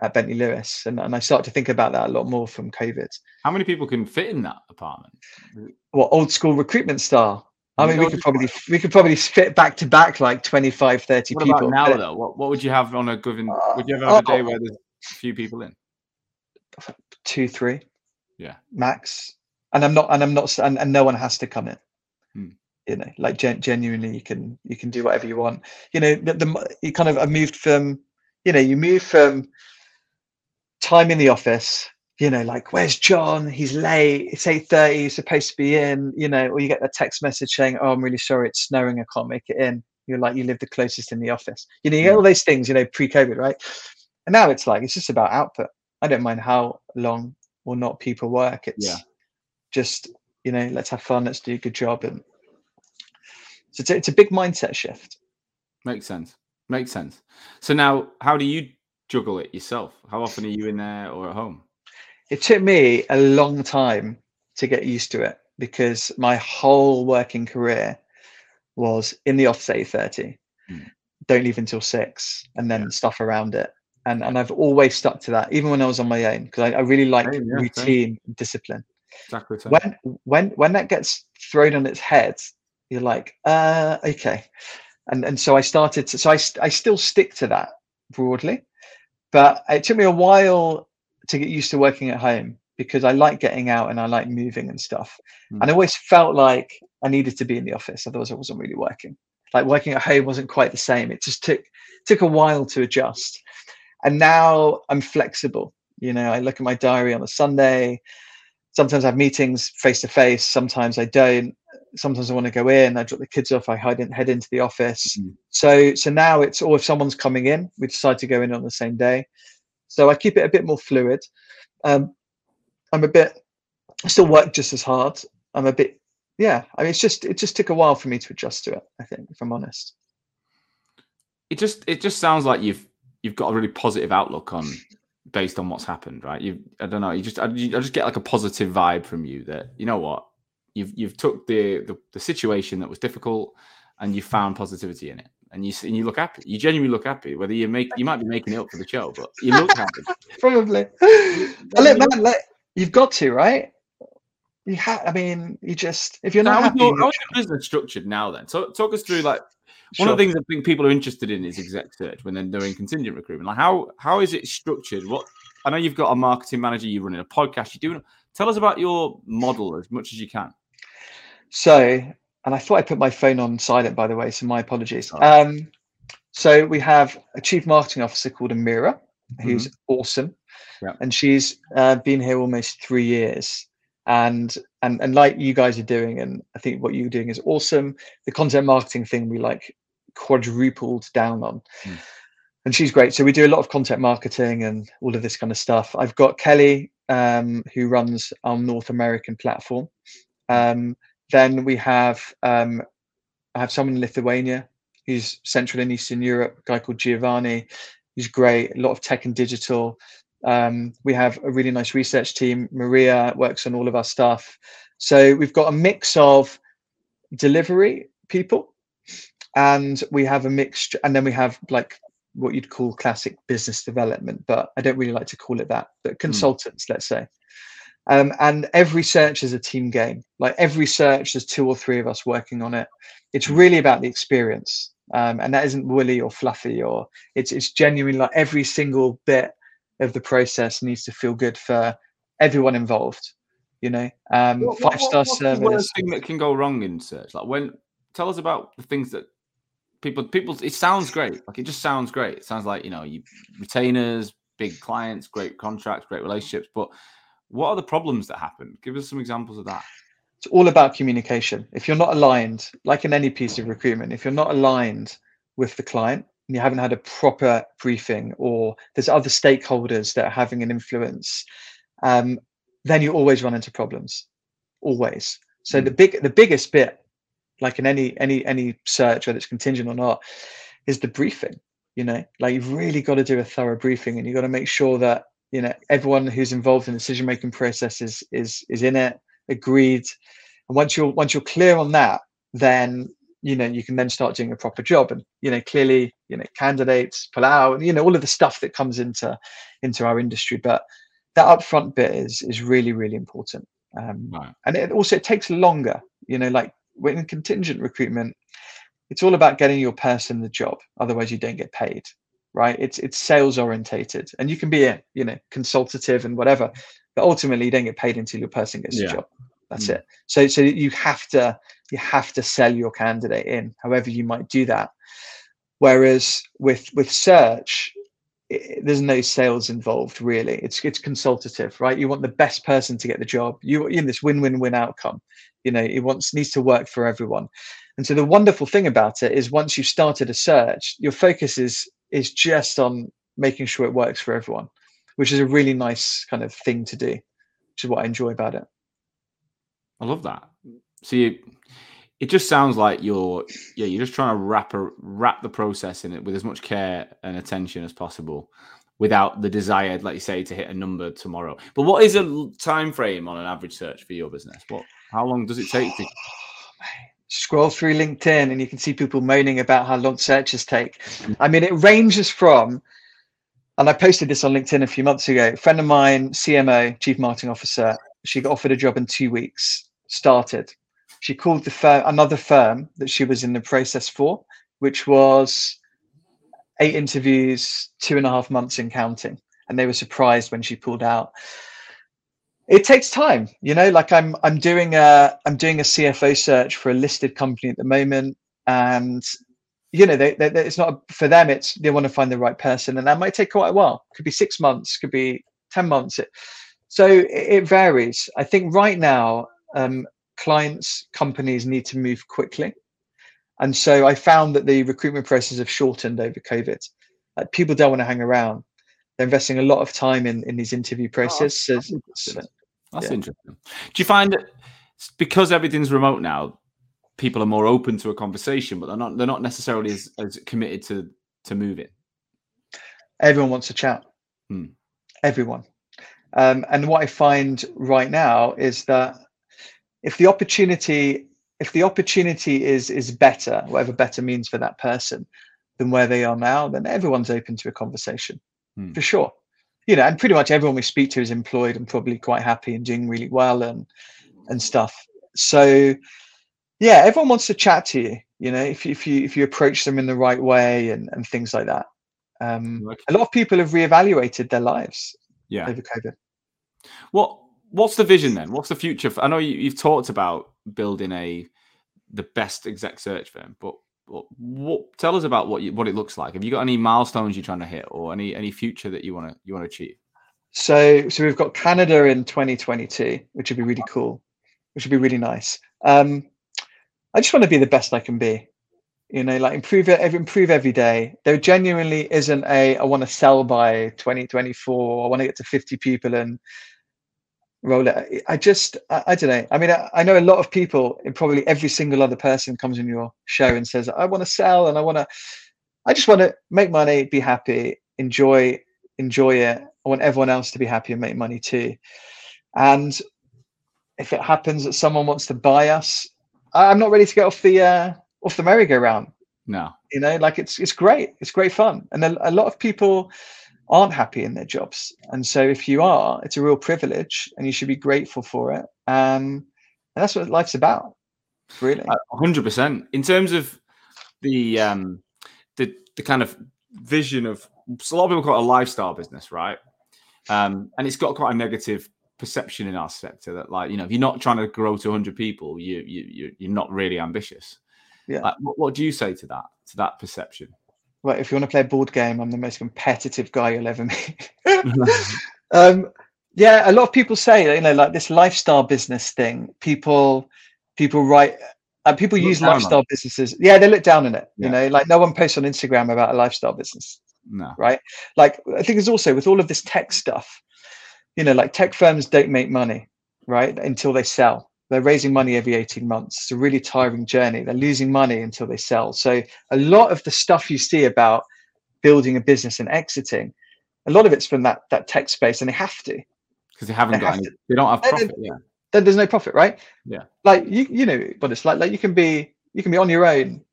at bentley lewis and, and i start to think about that a lot more from covid how many people can fit in that apartment what old school recruitment style I mean, we could probably we could probably fit back to back like 25, 30 what people. now though? What what would you have on a given? Would you ever have a day where there's a few people in? Two, three. Yeah. Max. And I'm not, and I'm not, and, and no one has to come in. You know, like gen- genuinely, you can you can do whatever you want. You know, the, the you kind of I moved from, you know, you move from time in the office you know, like, where's John? He's late. It's 8.30. He's supposed to be in, you know, or you get a text message saying, oh, I'm really sorry. It's snowing. I can't make it in. You're like, you live the closest in the office. You know, you get mm. all those things, you know, pre-COVID, right? And now it's like, it's just about output. I don't mind how long or not people work. It's yeah. just, you know, let's have fun. Let's do a good job. And so it's a, it's a big mindset shift. Makes sense. Makes sense. So now, how do you juggle it yourself? How often are you in there or at home? it took me a long time to get used to it because my whole working career was in the office at 8.30 mm. don't leave until 6 and then yeah. stuff around it and and i've always stuck to that even when i was on my own because I, I, really like yeah, routine discipline exactly when when when that gets thrown on its head you're like uh okay and and so i started to so i, I still stick to that broadly but it took me a while to get used to working at home because I like getting out and I like moving and stuff. Mm. And I always felt like I needed to be in the office, otherwise I wasn't really working. Like working at home wasn't quite the same. It just took took a while to adjust. And now I'm flexible. You know, I look at my diary on a Sunday. Sometimes I have meetings face to face. Sometimes I don't. Sometimes I want to go in. I drop the kids off. I head, in, head into the office. Mm. So so now it's or if someone's coming in, we decide to go in on the same day. So I keep it a bit more fluid. Um, I'm a bit, I still work just as hard. I'm a bit, yeah. I mean, it's just it just took a while for me to adjust to it. I think, if I'm honest. It just it just sounds like you've you've got a really positive outlook on based on what's happened, right? You I don't know. You just I, I just get like a positive vibe from you that you know what you've you've took the, the the situation that was difficult and you found positivity in it and you and you look happy. You genuinely look happy. Whether you make you might be making it up for the show, but you look happy. Probably. look, man, like, you've got to right. You have. I mean, you just if you're not how happy. Your, how is your business structured now? Then, so talk us through like one of the things I think people are interested in is exec search when they're doing contingent recruitment. Like how how is it structured? What I know you've got a marketing manager, you're running a podcast, you're doing. Tell us about your model as much as you can. So and I thought I put my phone on silent, by the way, so my apologies. Um, so we have a chief marketing officer called Amira, who's mm-hmm. awesome, yeah. and she's uh, been here almost three years. And and and like you guys are doing, and I think what you're doing is awesome. The content marketing thing we like quadrupled down on. Mm. And she's great. So we do a lot of content marketing and all of this kind of stuff. I've got Kelly, um, who runs our North American platform. Um, then we have um, I have someone in Lithuania who's Central and Eastern Europe, a guy called Giovanni. He's great, a lot of tech and digital. Um, we have a really nice research team. Maria works on all of our stuff. So we've got a mix of delivery people, and we have a mixture, and then we have like what you'd call classic business development, but I don't really like to call it that, but hmm. consultants, mm. let's say. Um, and every search is a team game. Like every search, there's two or three of us working on it. It's really about the experience, um, and that isn't woolly or fluffy, or it's it's genuinely like every single bit of the process needs to feel good for everyone involved. You know, um, what, five star service. Thing that can go wrong in search, like when tell us about the things that people people. It sounds great. Like it just sounds great. It sounds like you know you retainers, big clients, great contracts, great relationships, but what are the problems that happen? Give us some examples of that. It's all about communication. If you're not aligned, like in any piece of recruitment, if you're not aligned with the client and you haven't had a proper briefing or there's other stakeholders that are having an influence, um, then you always run into problems. Always. So mm. the big the biggest bit, like in any any any search, whether it's contingent or not, is the briefing. You know, like you've really got to do a thorough briefing and you've got to make sure that you know everyone who's involved in the decision making process is is is in it agreed And once you're once you're clear on that, then you know you can then start doing a proper job and you know clearly you know candidates pull out you know all of the stuff that comes into into our industry but that upfront bit is is really really important um, right. and it also it takes longer you know like in contingent recruitment it's all about getting your person the job otherwise you don't get paid right it's it's sales orientated and you can be a you know consultative and whatever but ultimately you don't get paid until your person gets yeah. the job that's mm. it so so you have to you have to sell your candidate in however you might do that whereas with with search there's no sales involved really. It's it's consultative right? You want the best person to get the job. You in this win-win-win outcome. You know it wants needs to work for everyone. And so the wonderful thing about it is once you've started a search your focus is is just on making sure it works for everyone which is a really nice kind of thing to do which is what i enjoy about it. I love that. So you it just sounds like you're yeah you're just trying to wrap a, wrap the process in it with as much care and attention as possible without the desired like you say to hit a number tomorrow. But what is a time frame on an average search for your business? What how long does it take to scroll through linkedin and you can see people moaning about how long searches take. I mean it ranges from and i posted this on linkedin a few months ago a friend of mine cmo chief marketing officer she got offered a job in two weeks started she called the firm another firm that she was in the process for, which was eight interviews, two and a half months in counting, and they were surprised when she pulled out. It takes time, you know. Like I'm, I'm doing a, I'm doing a CFO search for a listed company at the moment, and you know, they, they, it's not for them. It's they want to find the right person, and that might take quite a while. Could be six months, could be ten months. It, so it, it varies. I think right now, um, clients, companies need to move quickly. And so I found that the recruitment process have shortened over COVID. Like people don't want to hang around. They're investing a lot of time in, in these interview processes. Oh, that's, interesting. that's yeah. interesting. Do you find that because everything's remote now, people are more open to a conversation, but they're not they're not necessarily as, as committed to to moving? Everyone wants to chat. Hmm. Everyone. Um, and what I find right now is that if the opportunity if the opportunity is is better whatever better means for that person than where they are now then everyone's open to a conversation hmm. for sure. You know and pretty much everyone we speak to is employed and probably quite happy and doing really well and and stuff. So yeah everyone wants to chat to you you know if, if you if you approach them in the right way and and things like that. Um a lot of people have reevaluated their lives yeah. over covid. What what's the vision then? What's the future? For, I know you, have talked about building a the best exec search firm, but what, tell us about what you, what it looks like. Have you got any milestones you're trying to hit, or any any future that you want to you want to achieve? So so we've got Canada in 2022, which would be really cool, which would be really nice. Um, I just want to be the best I can be. You know, like improve it, improve every day. There genuinely isn't a I want to sell by 2024. I want to get to 50 people and roll it. I just, I, I don't know. I mean, I, I, know a lot of people, and probably every single other person comes in your show and says, I want to sell and I want to, I just want to make money, be happy, enjoy, enjoy it. I want everyone else to be happy and make money too. And if it happens that someone wants to buy us, I, I'm not ready to get off the, uh, off the merry-go-round. No, you know, like it's, it's great. It's great fun. And a, a lot of people, aren't happy in their jobs. And so if you are, it's a real privilege and you should be grateful for it. Um, and that's what life's about, really. hundred percent. In terms of the um the the kind of vision of so a lot of people call it a lifestyle business, right? Um, and it's got quite a negative perception in our sector that like you know if you're not trying to grow to 100 people you you you're not really ambitious yeah like, what, what do you say to that to that perception Right, if you want to play a board game, I'm the most competitive guy you'll ever meet. um, yeah, a lot of people say, you know, like this lifestyle business thing. People, people write, uh, people look use lifestyle businesses. Yeah, they look down on it. Yeah. You know, like no one posts on Instagram about a lifestyle business. No. Right. Like I think it's also with all of this tech stuff. You know, like tech firms don't make money, right, until they sell. They're raising money every 18 months. It's a really tiring journey. They're losing money until they sell. So a lot of the stuff you see about building a business and exiting, a lot of it's from that that tech space, and they have to because they haven't they got any. To. They don't have profit. Yeah. then there's no profit, right? Yeah. Like you, you know what it's like. Like you can be, you can be on your own,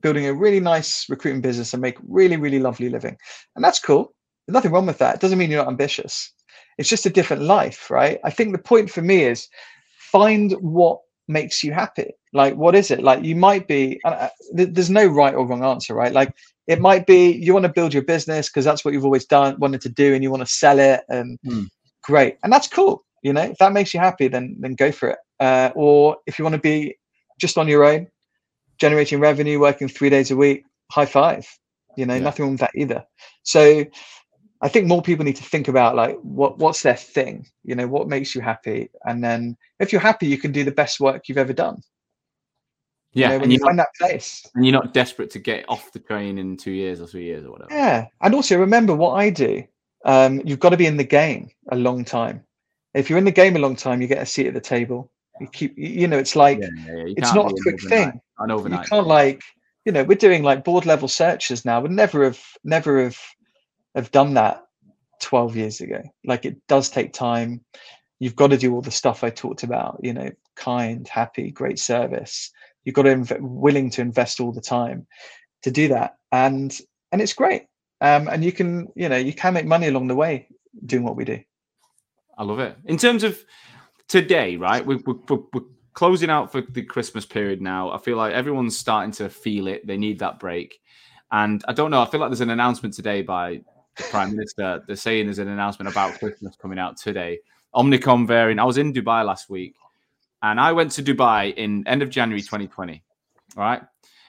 building a really nice recruitment business and make really, really lovely living, and that's cool. There's nothing wrong with that. It doesn't mean you're not ambitious. It's just a different life, right? I think the point for me is find what makes you happy. Like, what is it? Like, you might be. Uh, there's no right or wrong answer, right? Like, it might be you want to build your business because that's what you've always done, wanted to do, and you want to sell it, and mm. great, and that's cool you know if that makes you happy then then go for it uh, or if you want to be just on your own generating revenue working three days a week high five you know yeah. nothing wrong with that either so i think more people need to think about like what what's their thing you know what makes you happy and then if you're happy you can do the best work you've ever done yeah, you know, when you find not, that place, and you're not desperate to get off the train in two years or three years or whatever. Yeah, and also remember what I do. Um, you've got to be in the game a long time if you're in the game a long time, you get a seat at the table. You keep, you know, it's like yeah, yeah, yeah. it's not a quick thing. An overnight. You can't like, you know, we're doing like board level searches now. Would never have, never have, have done that 12 years ago. Like it does take time. You've got to do all the stuff I talked about. You know, kind, happy, great service. You've got to inv- willing to invest all the time to do that, and and it's great. Um, and you can, you know, you can make money along the way doing what we do. I love it. In terms of today, right? We're, we're, we're, closing out for the Christmas period now. I feel like everyone's starting to feel it. They need that break. And I don't know. I feel like there's an announcement today by Prime Minister. They're saying there's an announcement about Christmas coming out today. Omicron variant. I was in Dubai last week, and I went to Dubai in end of January 2020. Right,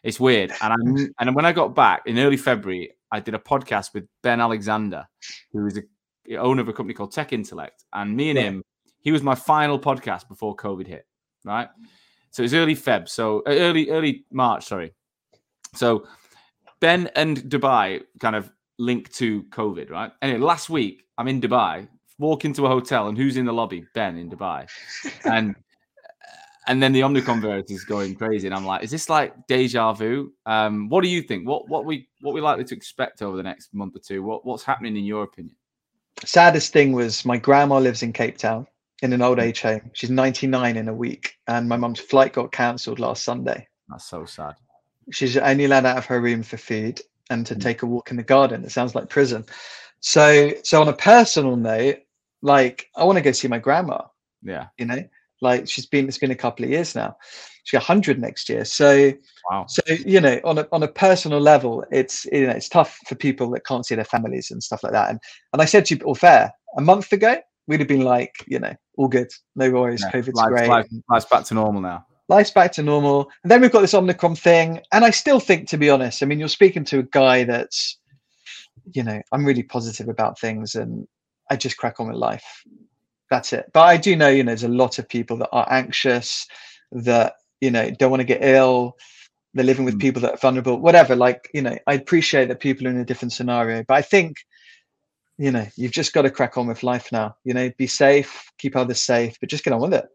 it's weird. And I and when I got back in early February, I did a podcast with Ben Alexander, who is a owner of a company called Tech Intellect, and me and yeah. him, he was my final podcast before COVID hit. Right, so it was early Feb, so uh, early early March, sorry. So Ben and Dubai kind of linked to COVID, right? Anyway, last week I'm in Dubai, walk into a hotel, and who's in the lobby? Ben in Dubai, and and then the Omicron is going crazy, and I'm like, is this like deja vu? Um, what do you think? What what we what we likely to expect over the next month or two? What what's happening in your opinion? saddest thing was my grandma lives in Cape Town in an old mm. age home. She's 99 in a week, and my mum's flight got cancelled last Sunday. That's so sad. She's only allowed out of her room for food and to mm. take a walk in the garden. It sounds like prison. So, so on a personal note, like I want to go see my grandma. Yeah, you know, like she's been. It's been a couple of years now. She's 100 next year. So, wow. So you know, on a on a personal level, it's you know it's tough for people that can't see their families and stuff like that. And and I said to you, all fair, a month ago we'd have been like, you know, all good, no worries, yeah. COVID's life, great, life, life's back to normal now. Life's back to normal, and then we've got this Omicron thing. And I still think, to be honest, I mean, you're speaking to a guy that's, you know, I'm really positive about things, and I just crack on with life. That's it. But I do know, you know, there's a lot of people that are anxious, that you know don't want to get ill they're living with mm. people that are vulnerable whatever like you know i appreciate that people are in a different scenario but i think you know you've just got to crack on with life now you know be safe keep others safe but just get on with it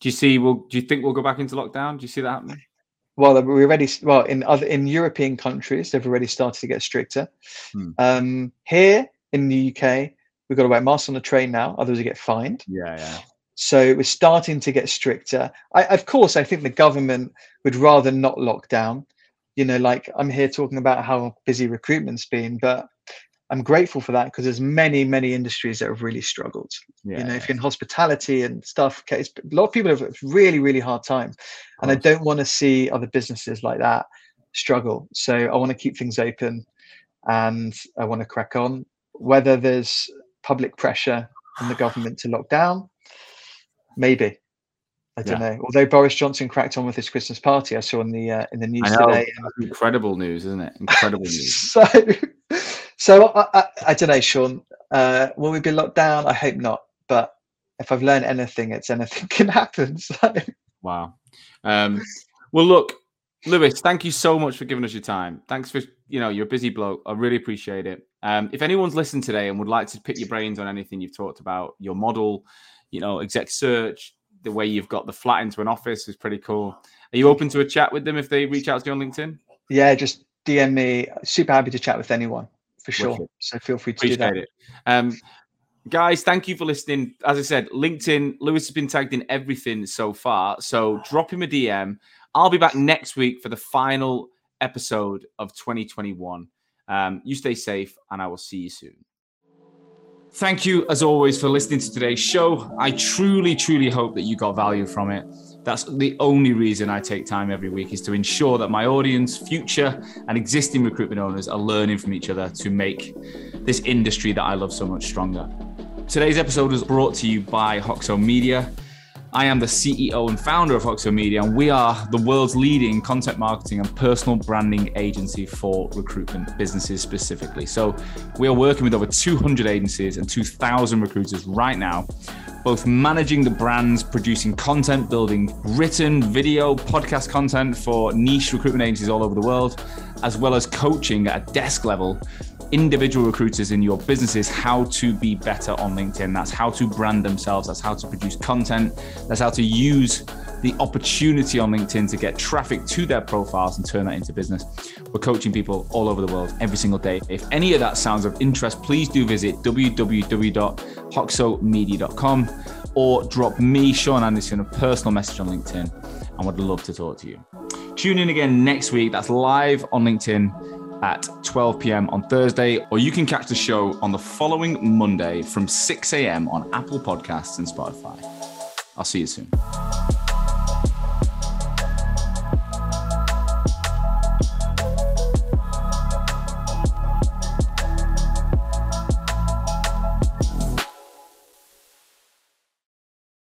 do you see Will do you think we'll go back into lockdown do you see that happening well we're already well in other in european countries they've already started to get stricter hmm. um here in the uk we've got to wear masks on the train now otherwise we get fined yeah yeah so we're starting to get stricter. I, of course, I think the government would rather not lock down. You know, like I'm here talking about how busy recruitment's been, but I'm grateful for that because there's many, many industries that have really struggled. Yeah, you know, if you're in hospitality and stuff, a lot of people have a really, really hard time, and I don't want to see other businesses like that struggle. So I want to keep things open, and I want to crack on. Whether there's public pressure from the government to lock down, Maybe. I don't yeah. know. Although Boris Johnson cracked on with his Christmas party, I saw in the uh, in the news today. Incredible news, isn't it? Incredible news. so, so I, I, I, don't know, Sean. Uh, will we be locked down? I hope not. But if I've learned anything, it's anything can happen. So. Wow. Um, well, look, Lewis, thank you so much for giving us your time. Thanks for you know you're a busy bloke. I really appreciate it. Um, if anyone's listened today and would like to pick your brains on anything you've talked about, your model you know, exec search, the way you've got the flat into an office is pretty cool. Are you open to a chat with them if they reach out to you on LinkedIn? Yeah, just DM me. Super happy to chat with anyone for sure. Wicked. So feel free to Appreciate do that. It. Um, Guys, thank you for listening. As I said, LinkedIn, Lewis has been tagged in everything so far. So drop him a DM. I'll be back next week for the final episode of 2021. Um, you stay safe, and I will see you soon. Thank you, as always, for listening to today's show. I truly, truly hope that you got value from it. That's the only reason I take time every week is to ensure that my audience, future and existing recruitment owners are learning from each other to make this industry that I love so much stronger. Today's episode is brought to you by Hoxo Media. I am the CEO and founder of Hoxo Media, and we are the world's leading content marketing and personal branding agency for recruitment businesses specifically. So, we are working with over 200 agencies and 2,000 recruiters right now, both managing the brands, producing content, building written, video, podcast content for niche recruitment agencies all over the world, as well as coaching at a desk level individual recruiters in your businesses how to be better on LinkedIn. That's how to brand themselves. That's how to produce content. That's how to use the opportunity on LinkedIn to get traffic to their profiles and turn that into business. We're coaching people all over the world every single day. If any of that sounds of interest, please do visit www.hoxomedia.com or drop me, Sean Anderson, a personal message on LinkedIn. I would love to talk to you. Tune in again next week. That's live on LinkedIn at 12 p.m. on Thursday, or you can catch the show on the following Monday from 6 a.m. on Apple Podcasts and Spotify. I'll see you soon.